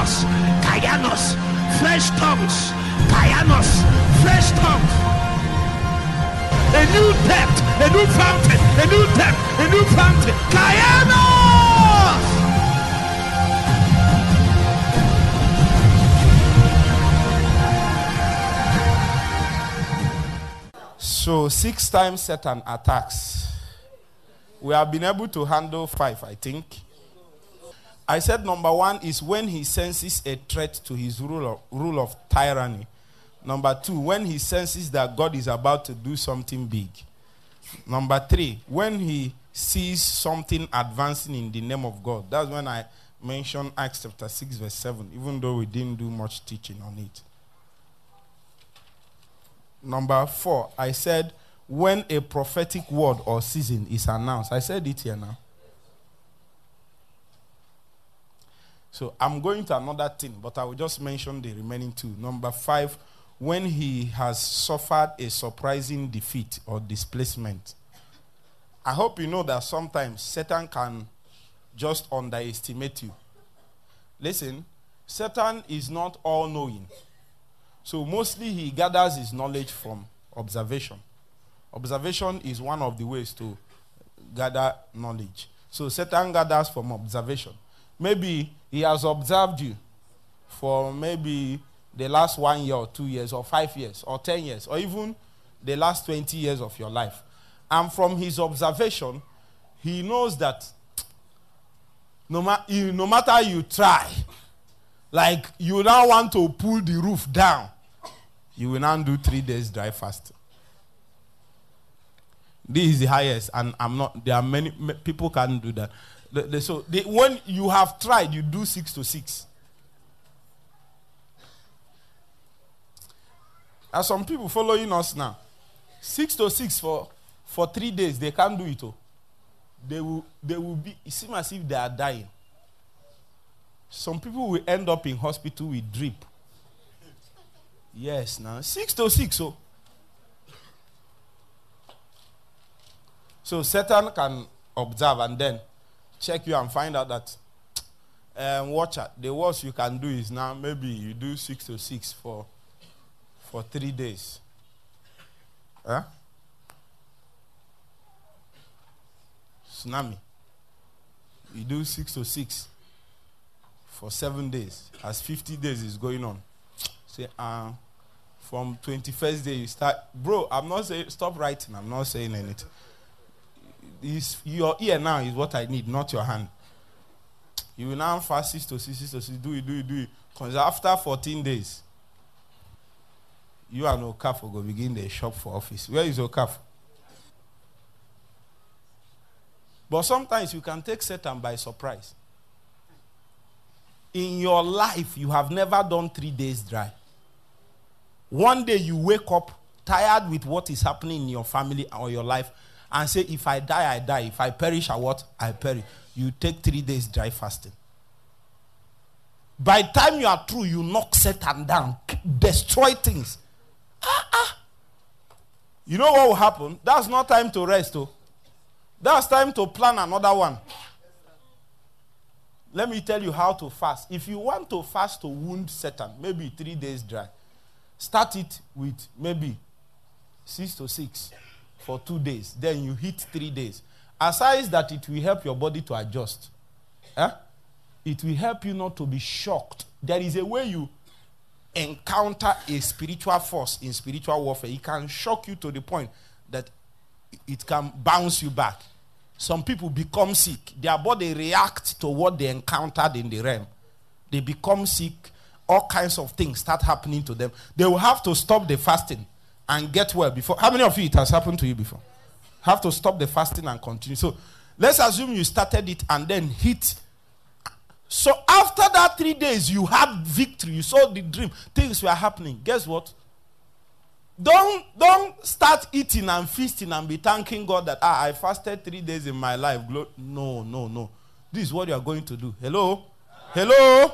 Kayanos, Kayanos, fresh tongues, Kayanos, fresh tongues. A new depth, a new fountain, a new depth, a new fountain. Kayanos! So six times Satan attacks. We have been able to handle five, I think. I said number one is when he senses a threat to his rule of, rule of tyranny. Number two, when he senses that God is about to do something big. Number three, when he sees something advancing in the name of God. That's when I mentioned Acts chapter 6, verse 7, even though we didn't do much teaching on it. Number four, I said when a prophetic word or season is announced. I said it here now. So I'm going to another thing, but I will just mention the remaining two. Number five, when he has suffered a surprising defeat or displacement. I hope you know that sometimes Satan can just underestimate you. Listen, Satan is not all knowing. So mostly he gathers his knowledge from observation. Observation is one of the ways to gather knowledge. So Satan gathers from observation. Maybe he has observed you for maybe the last one year or two years or five years or ten years or even the last 20 years of your life. And from his observation, he knows that no, ma- no matter you try, like you now want to pull the roof down, you will now do three days dry fast. This is the highest, and I'm not. There are many people can't do that. The, the, so when you have tried, you do six to six. Are some people following us now? Six to six for for three days, they can't do it. Oh. They will they will be it seems as if they are dying. Some people will end up in hospital with drip. Yes, now six to six. Oh. So Satan can observe and then check you and find out that um, watch out. The worst you can do is now maybe you do six to six for for three days. Huh? Tsunami. You do six to six for seven days. As 50 days is going on. Say, uh, from 21st day you start. Bro, I'm not saying, stop writing. I'm not saying anything. It's, your ear now is what I need, not your hand. You will now fast six to six, six to six, do it, do it, do it. Because after 14 days, you and Okafor go begin the shop for office. Where is Okafor? But sometimes you can take Satan by surprise. In your life, you have never done three days dry. One day you wake up tired with what is happening in your family or your life and say, If I die, I die. If I perish, I what? I perish. You take three days dry fasting. By time you are through, you knock Satan down, destroy things. Ah, ah. You know what will happen? That's not time to rest, oh. That's time to plan another one. Let me tell you how to fast. If you want to fast to wound Satan, maybe three days dry, start it with maybe six to six for two days. Then you hit three days. Aside that, it will help your body to adjust. Eh? It will help you not to be shocked. There is a way you encounter a spiritual force in spiritual warfare. It can shock you to the point that it can bounce you back. Some people become sick. Their body reacts to what they encountered in the realm. They become sick. All kinds of things start happening to them. They will have to stop the fasting and get well before. How many of you it has happened to you before? Have to stop the fasting and continue. So let's assume you started it and then hit. So after that three days, you had victory. You saw the dream. Things were happening. Guess what? Don't don't start eating and feasting and be thanking God that ah, I fasted three days in my life. No, no, no. This is what you are going to do. Hello? Hello?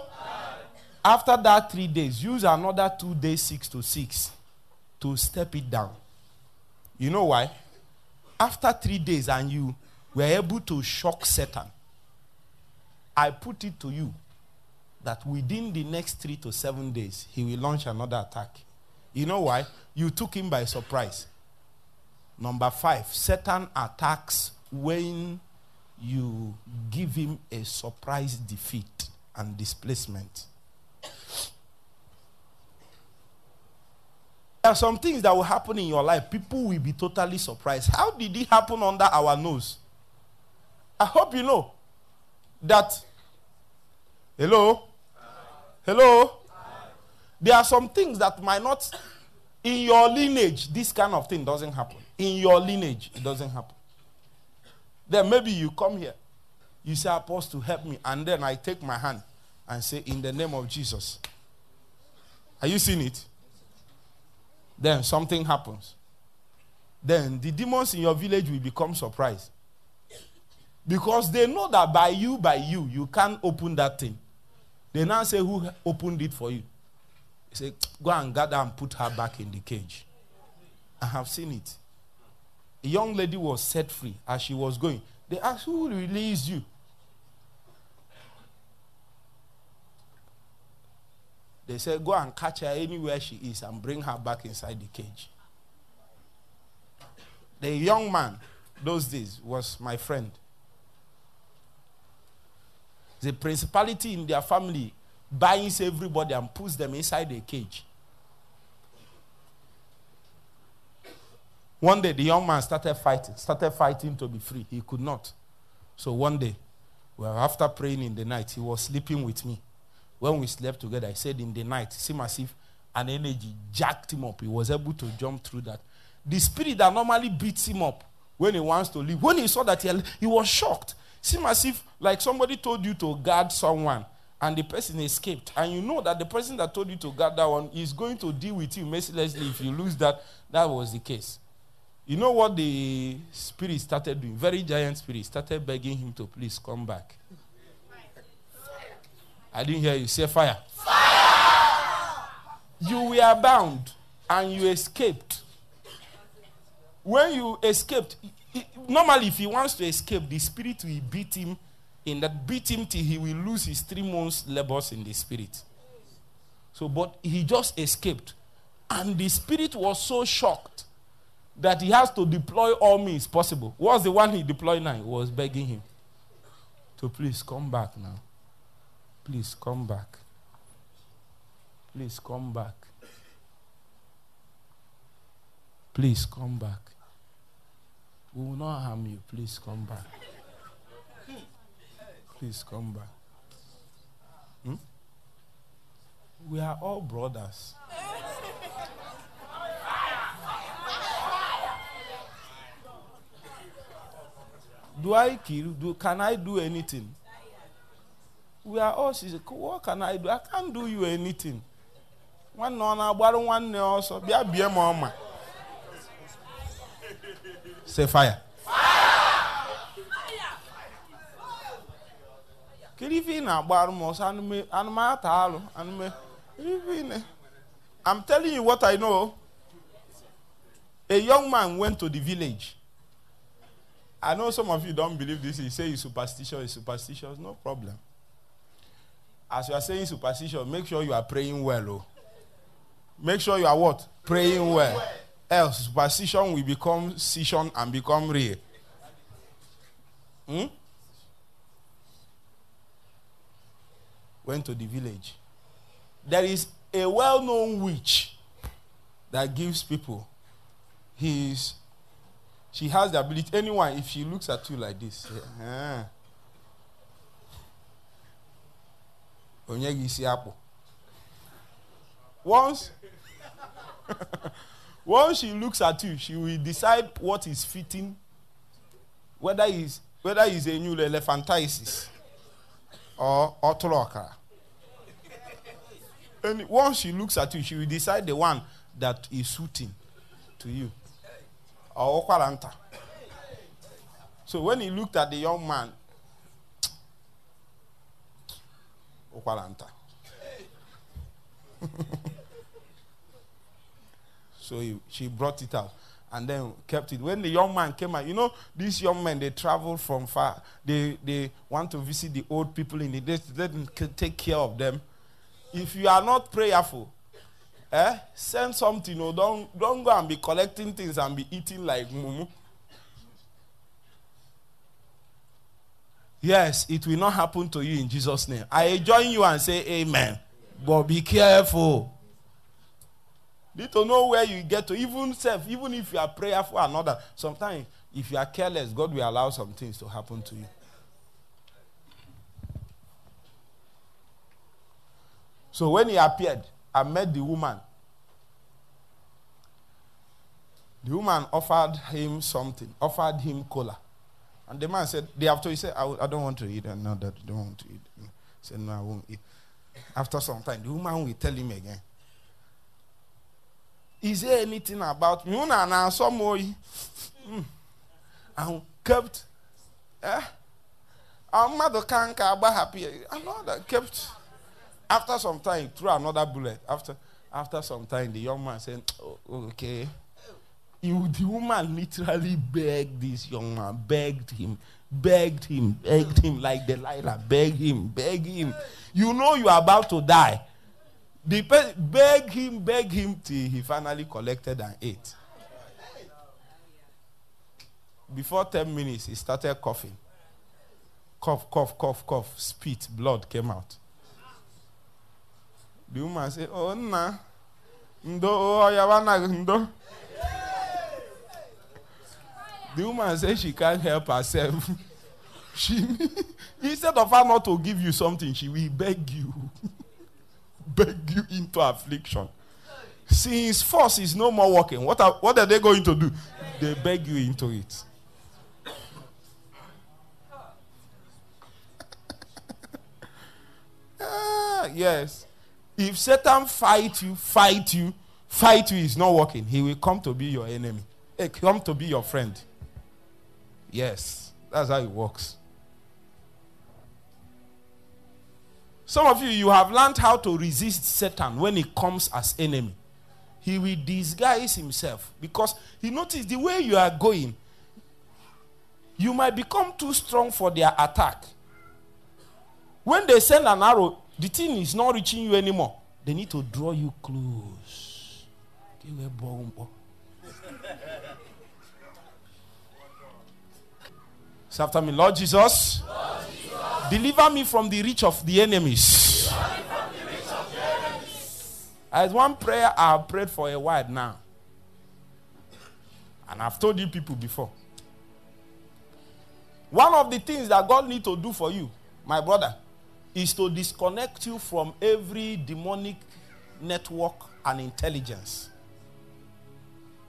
After that three days, use another two days, six to six, to step it down. You know why? After three days, and you were able to shock Satan, I put it to you that within the next three to seven days, he will launch another attack. You know why? You took him by surprise. Number five, Satan attacks when you give him a surprise defeat and displacement. There are some things that will happen in your life. People will be totally surprised. How did it happen under our nose? I hope you know that. Hello? Hello? There are some things that might not, in your lineage, this kind of thing doesn't happen. In your lineage, it doesn't happen. Then maybe you come here, you say, Apostle, help me. And then I take my hand and say, In the name of Jesus. Are you seeing it? Then something happens. Then the demons in your village will become surprised. Because they know that by you, by you, you can't open that thing. They now say, Who opened it for you? They say, Go and gather and put her back in the cage. I have seen it. A young lady was set free as she was going. They asked, Who released you? They said, Go and catch her anywhere she is and bring her back inside the cage. The young man, those days, was my friend. The principality in their family binds everybody and puts them inside a cage. One day, the young man started fighting, started fighting to be free. He could not. So one day, well, after praying in the night, he was sleeping with me. When we slept together, I said in the night, it seemed as if an energy jacked him up. He was able to jump through that. The spirit that normally beats him up when he wants to leave, when he saw that he, he was shocked. Seemed as if, like somebody told you to guard someone and the person escaped. And you know that the person that told you to guard that one is going to deal with you mercilessly if you lose that. That was the case. You know what the spirit started doing? Very giant spirit started begging him to please come back. I didn't hear you say fire. Fire! You were bound and you escaped. When you escaped, normally if he wants to escape, the spirit will beat him in that beat him till he will lose his three months labors in the spirit. So, but he just escaped. And the spirit was so shocked that he has to deploy all means possible. What's the one he deployed now? He was begging him to please come back now. Please come back. Please come back. Please come back. We will not harm you. Please come back. Please come back. Hmm? We are all brothers. Do I kill? Do, can I do anything? We are all she said, What can I do? I can't do you anything. One on our one also. Be a beer mama. Say fire. Ọsọ anụmata alụ anụme I'm telling you what I know. A young man went to the village. I know some of you don't believe this. You say it's superstitious, it's superstitious. No problem. As you are saying superstition, make sure you are praying well. Oh. Make sure you are what? Praying well. Else, superstition will become session and become real. Hmm? Went to the village. There is a well known witch that gives people his. She has the ability. Anyone, if she looks at you like this, yeah, onye gị isi apụ once once she looks at you she will decide what is fitting whether is whether is a new elephantiasis or ọtụrụ ọkara. And once she looks at you she will decide the one that is suiting to you. Or ụkwara nta. So when he looked at the young man so he, she brought it out and then kept it. When the young man came out, you know, these young men, they travel from far. They, they want to visit the old people in the day, let take care of them. If you are not prayerful, eh, send something. No, don't, don't go and be collecting things and be eating like mumu. Yes, it will not happen to you in Jesus' name. I join you and say amen. But be careful. Need to know where you get to. Even self, even if you are prayerful another, sometimes if you are careless, God will allow some things to happen to you. So when he appeared, I met the woman. The woman offered him something, offered him cola. And the man said, day after he said, I, I don't want to eat. And no, that I don't want to eat. He said, no, I won't eat. After some time, the woman will tell him again, is there anything about me? Una na some way. And kept. Eh? Our mother can't be happy. Another kept. After some time, threw another bullet. After after some time, the young man said, oh, okay. You, the woman literally begged this young man, begged him, begged him, begged him like Delilah, begged him, begged him. You know you are about to die. The pe- beg him, beg him till he finally collected and ate. Before 10 minutes, he started coughing. Cough, cough, cough, cough. Spit, blood came out. The woman said, Oh, nah. Ndo, oh, yawana, ndo. The woman said she can't help herself. she, instead of her not to give you something, she will beg you. beg you into affliction. Since force is no more working, what are, what are they going to do? They beg you into it. ah, yes. If Satan fight you, fight you, fight you is not working, he will come to be your enemy. He come to be your friend. Yes, that's how it works. Some of you, you have learned how to resist Satan when he comes as enemy. He will disguise himself because he noticed the way you are going, you might become too strong for their attack. When they send an arrow, the thing is not reaching you anymore. They need to draw you close. Say after me, Lord Jesus. Lord Jesus. Deliver me from the reach of the enemies. As one prayer I have prayed for a while now. And I've told you people before. One of the things that God needs to do for you, my brother, is to disconnect you from every demonic network and intelligence.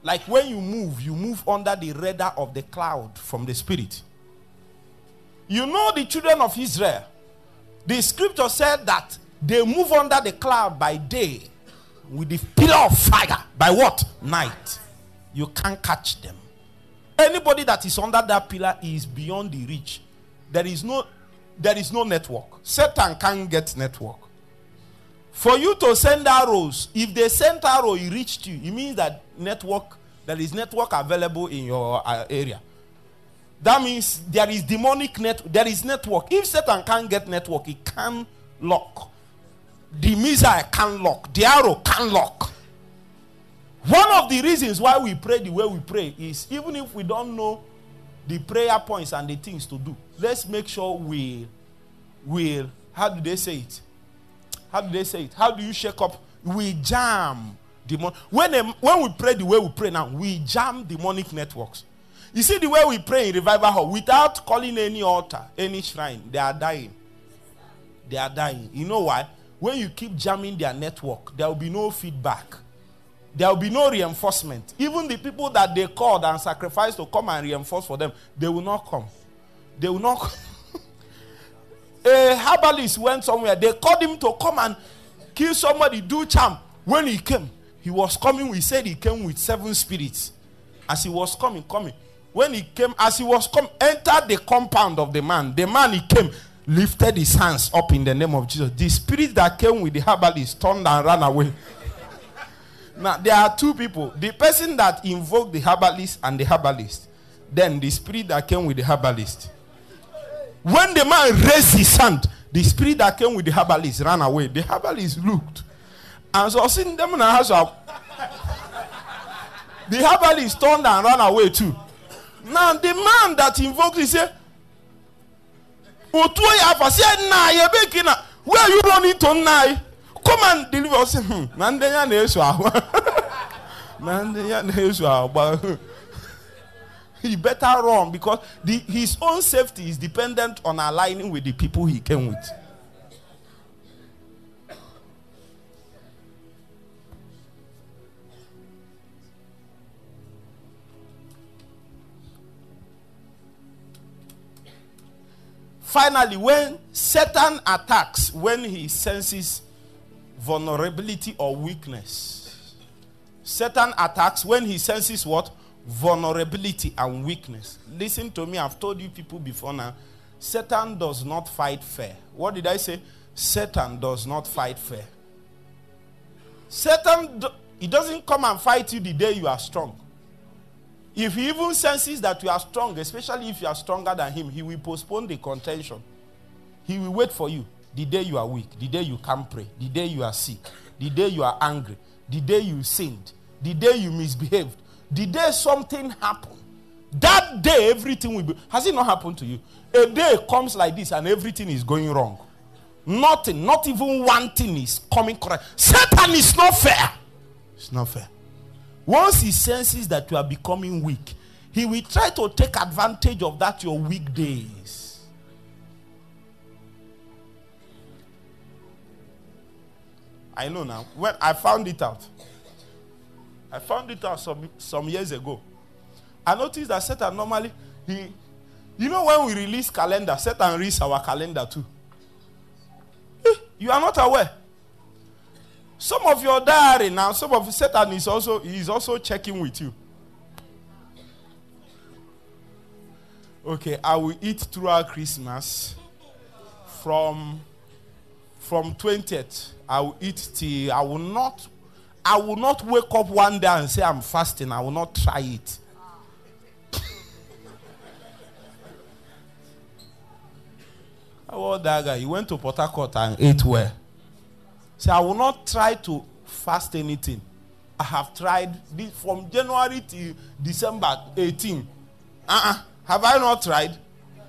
Like when you move, you move under the radar of the cloud from the spirit. You know the children of Israel. The scripture said that they move under the cloud by day with the pillar of fire by what? Night. You can't catch them. Anybody that is under that pillar is beyond the reach. There is no there is no network. Satan can't get network. For you to send arrows, if they send arrow, it reached you. It means that network there is network available in your uh, area. That means there is demonic net. There is network. If Satan can't get network, he can lock. The missile can lock. The arrow can lock. One of the reasons why we pray the way we pray is even if we don't know the prayer points and the things to do, let's make sure we will. How do they say it? How do they say it? How do you shake up? We jam demon. When, when we pray the way we pray now, we jam demonic networks. You see the way we pray in revival hall without calling any altar, any shrine, they are dying. They are dying. You know why? When you keep jamming their network, there will be no feedback. There will be no reinforcement. Even the people that they called and sacrificed to come and reinforce for them, they will not come. They will not. A herbalist went somewhere. They called him to come and kill somebody, do charm. When he came, he was coming. We said he came with seven spirits. As he was coming, coming, when he came, as he was come, entered the compound of the man. The man he came, lifted his hands up in the name of Jesus. The spirit that came with the herbalist turned and ran away. Now there are two people: the person that invoked the herbalist and the herbalist, then the spirit that came with the herbalist. When the man raised his hand, the spirit that came with the herbalist ran away. The herbalist looked, and so seeing them in the house, the herbalist turned and ran away too. Now the man that invoked, he said, "Otu ya fasi na ye bekina. Where are you running to now? Come and deliver us." Hmm. Na ndị ya na-eso ahụ. Na ndị ya na-eso ahụ. He better run because the, his own safety is dependent on aligning with the people he came with. Finally, when Satan attacks, when he senses vulnerability or weakness, Satan attacks when he senses what? Vulnerability and weakness. Listen to me, I've told you people before now. Satan does not fight fair. What did I say? Satan does not fight fair. Satan, he doesn't come and fight you the day you are strong. If he even senses that you are strong, especially if you are stronger than him, he will postpone the contention. He will wait for you the day you are weak, the day you can't pray, the day you are sick, the day you are angry, the day you sinned, the day you misbehaved, the day something happened. That day, everything will be. Has it not happened to you? A day comes like this and everything is going wrong. Nothing, not even one thing is coming correct. Satan is not fair. It's not fair. Once he senses that you are becoming weak, he will try to take advantage of that your weak days. I know now. When I found it out, I found it out some, some years ago. I noticed that Satan normally he, you know, when we release calendar, Satan reads our calendar too. Eh, You are not aware. Some of your diary now, some of Satan is also is also checking with you. Okay, I will eat throughout Christmas. From from 20th, I will eat till I will not I will not wake up one day and say I'm fasting. I will not try it. How old that guy? He went to Port Harcourt and ate well. Say, I will not try to fast anything. I have tried this from January to December 18. Uh-uh. Have I not tried?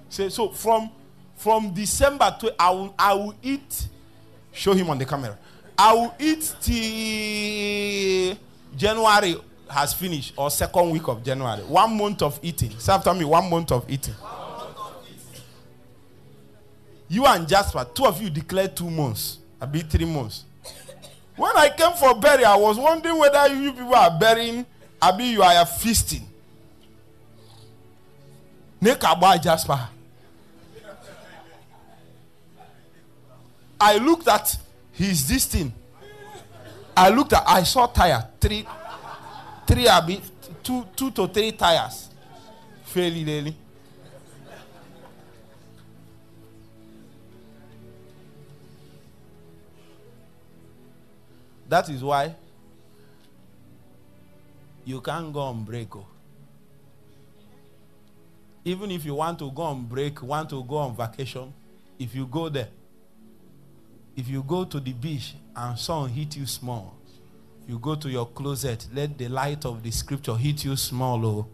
Say, so from from December to I will I will eat. Show him on the camera. I will eat till January has finished or second week of January. One month of eating. Say after me, one month of eating. You and Jasper, two of you declared two months. I be three months. When I came for burial, I was wondering whether you people are burying, I be you are feasting. Nekaba Jasper. I looked at his this thing. I looked at I saw tire three three abi two two to three tires. Fairly daily. That is why you can't go on break. oh. Even if you want to go on break, want to go on vacation, if you go there, if you go to the beach and sun hit you small, you go to your closet, let the light of the scripture hit you small. Oh.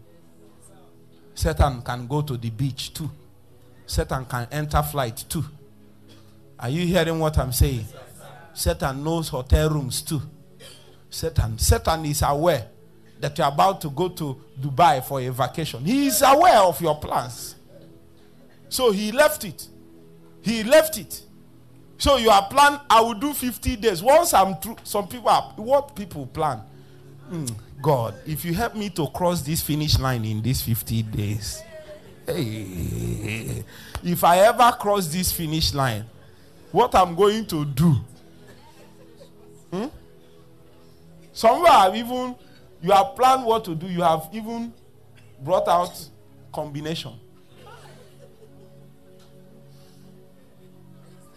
Satan can go to the beach too. Satan can enter flight too. Are you hearing what I'm saying? Satan knows hotel rooms too. Satan, Satan is aware that you're about to go to Dubai for a vacation. He is aware of your plans. So he left it. He left it. So you are plan. I will do 50 days. Once I'm through, some people are what people plan. Hmm, God, if you help me to cross this finish line in these 50 days, hey, if I ever cross this finish line, what I'm going to do Hmm? Some have even, you have planned what to do, you have even brought out combination.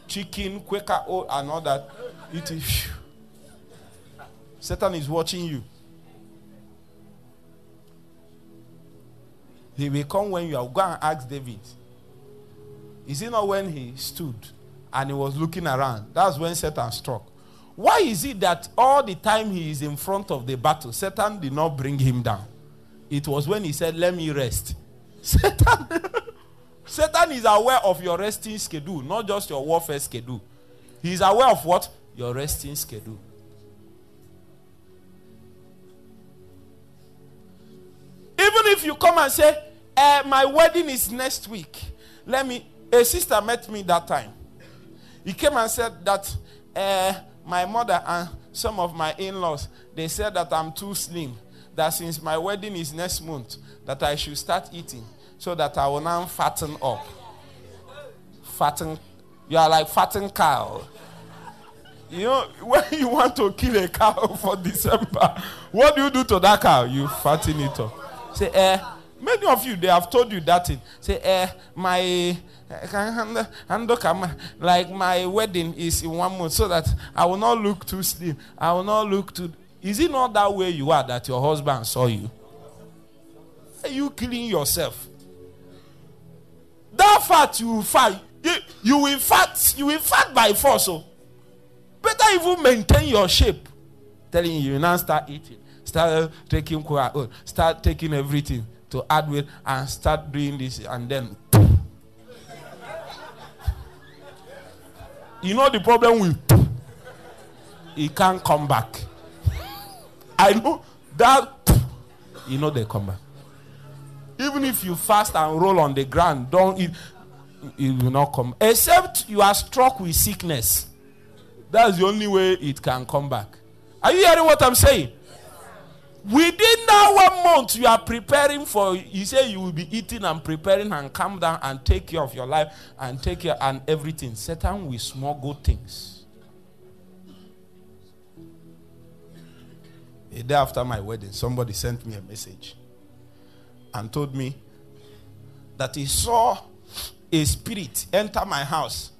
Chicken, Quaker oat, and all that. It is. Satan is watching you. He will come when you are. Go and ask David. Is it not when he stood and he was looking around? That's when Satan struck. Why is it that all the time he is in front of the battle, Satan did not bring him down? It was when he said, Let me rest. Satan, Satan is aware of your resting schedule, not just your warfare schedule. He is aware of what? Your resting schedule. Even if you come and say, uh, My wedding is next week, let me. A sister met me that time. He came and said that uh, my mother and some of my in-laws they said that i'm too slim that since my wedding is next month that i should start eating so that i will now fatten up. Fatten you are like fatten cow. You know when you want to kill a cow for december what do you do to that cow? You fatten it up. Say eh many of you they have told you that thing say eh my like my wedding is in one month so that I will not look too slim. I will not look too. Is it not that way you are that your husband saw you? Are you killing yourself? That fat you will fight. You, you will fat. You will fat by force. So oh. better even maintain your shape. Telling you, you now start eating, start uh, taking uh, start taking everything to add weight, and start doing this, and then You know the problem with he can't come back. I know that you know they come back. Even if you fast and roll on the ground, don't it, it will not come. Except you are struck with sickness. That's the only way it can come back. Are you hearing what I'm saying? Within that one month, you are preparing for, you say you will be eating and preparing and calm down and take care of your life and take care and everything. Satan will smuggle things. A day after my wedding, somebody sent me a message and told me that he saw a spirit enter my house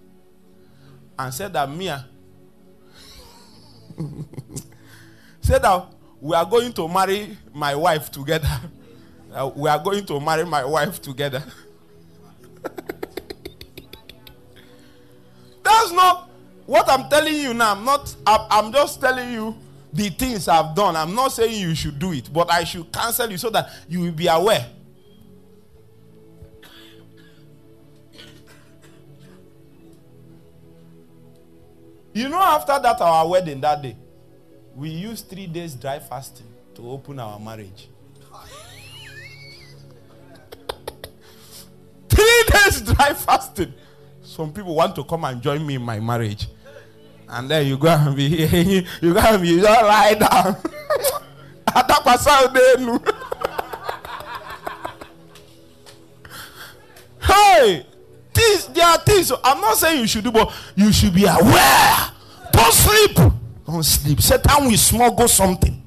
and said that Mia said that we are going to marry my wife together. Uh, we are going to marry my wife together. That's not what I'm telling you now. I'm not, I'm just telling you the things I've done. I'm not saying you should do it, but I should cancel you so that you will be aware. You know, after that, our wedding that day, we use three days dry fasting to open our marriage. three days dry fasting. Some people want to come and join me in my marriage. And then you go and be you go and be just lie down. hey, things there are things I'm not saying you should do, but you should be aware. Don't sleep. Don't sleep. Satan will smuggle something.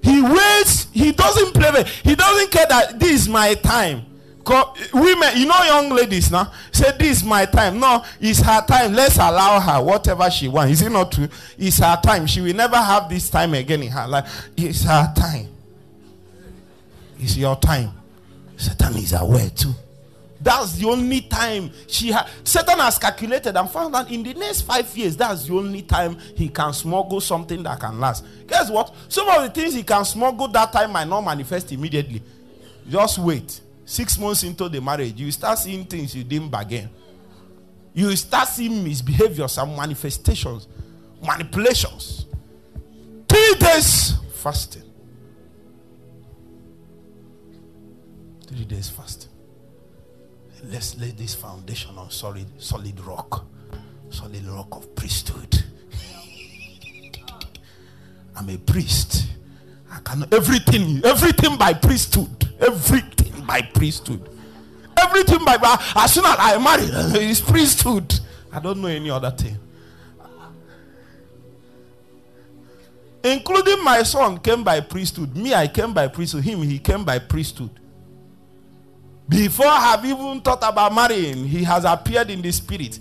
He waits. He doesn't play. He doesn't care that this is my time. Women, you know, young ladies now say this is my time. No, it's her time. Let's allow her whatever she wants. Is it not true? It's her time. She will never have this time again in her life. It's her time. It's your time. Satan is aware too. That's the only time she had. Satan has calculated and found that in the next five years, that's the only time he can smuggle something that can last. Guess what? Some of the things he can smuggle that time might not manifest immediately. Just wait. Six months into the marriage, you start seeing things you didn't bargain. You start seeing misbehaviors and manifestations, manipulations. Three days fasting. Three days fasting. Let's lay this foundation on solid, solid rock. Solid rock of priesthood. I'm a priest. I can everything, everything by priesthood. Everything by priesthood. Everything by as soon as I marry, it's priesthood. I don't know any other thing. Including my son came by priesthood. Me, I came by priesthood. Him, he came by priesthood. Before I have even thought about marrying, he has appeared in the spirit.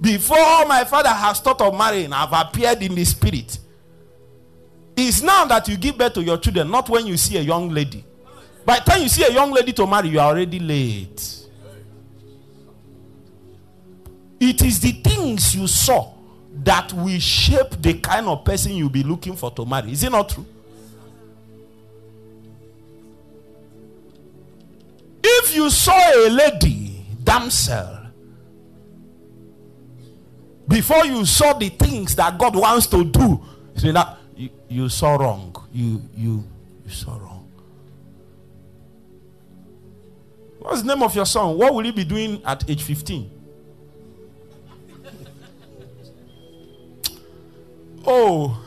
Before my father has thought of marrying, I've appeared in the spirit. It's now that you give birth to your children, not when you see a young lady. By the time you see a young lady to marry, you are already late. It is the things you saw that will shape the kind of person you'll be looking for to marry. Is it not true? You saw a lady, damsel, before you saw the things that God wants to do, you, that you, you saw wrong. You, you, you saw wrong. What's the name of your son? What will you be doing at age 15? oh,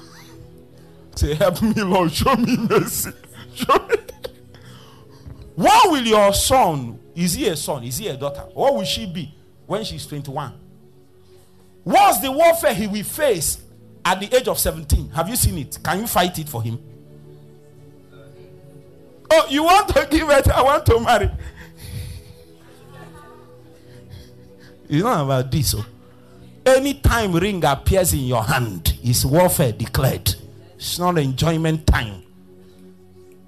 say, help me, Lord. Show me mercy. Show me. What will your son? Is he a son? Is he a daughter? What will she be when she's 21? What's the warfare he will face at the age of 17? Have you seen it? Can you fight it for him? Oh, you want to give it? I want to marry. It's not about this. Oh. Anytime ring appears in your hand, is warfare declared. It's not enjoyment time.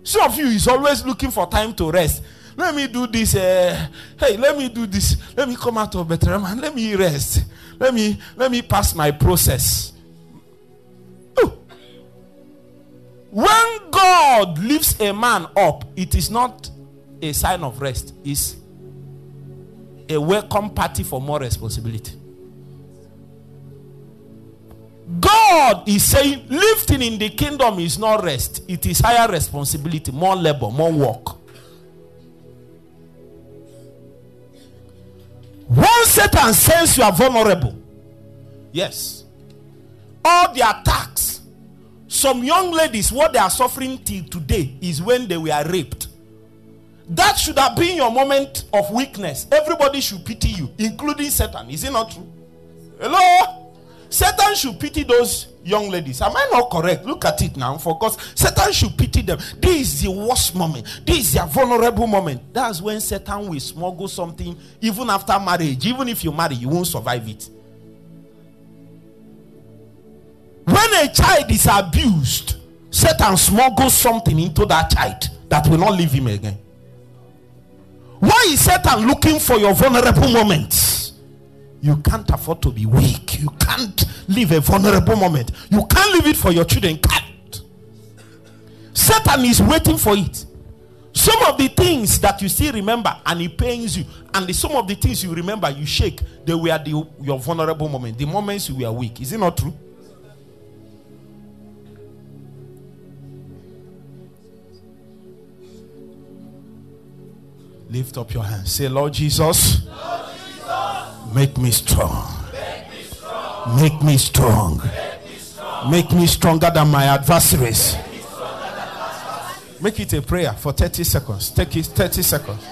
Some of you is always looking for time to rest. Let me do this. Uh, hey, let me do this. Let me come out of better man. Let me rest. Let me let me pass my process. Ooh. When God lifts a man up, it is not a sign of rest. It's a welcome party for more responsibility. God is saying lifting in the kingdom is not rest, it is higher responsibility, more labor, more work. Once Satan says you are vulnerable, yes, all the attacks, some young ladies, what they are suffering till today is when they were raped. That should have been your moment of weakness. Everybody should pity you, including Satan. Is it not true? Hello? Satan should pity those young ladies. Am I not correct? Look at it now. For because Satan should pity them. This is the worst moment. This is their vulnerable moment. That's when Satan will smuggle something even after marriage. Even if you marry, you won't survive it. When a child is abused, Satan smuggles something into that child that will not leave him again. Why is Satan looking for your vulnerable moments? You can't afford to be weak. You can't live a vulnerable moment. You can't leave it for your children. Can't. Satan is waiting for it. Some of the things that you still remember and it pains you, and the, some of the things you remember you shake, they were the, your vulnerable moment, the moments you were weak. Is it not true? Lift up your hands. Say, Lord Jesus. Lord Make me strong. Make me strong. Make me stronger than my adversaries. Make it a prayer for 30 seconds. Take it 30 seconds.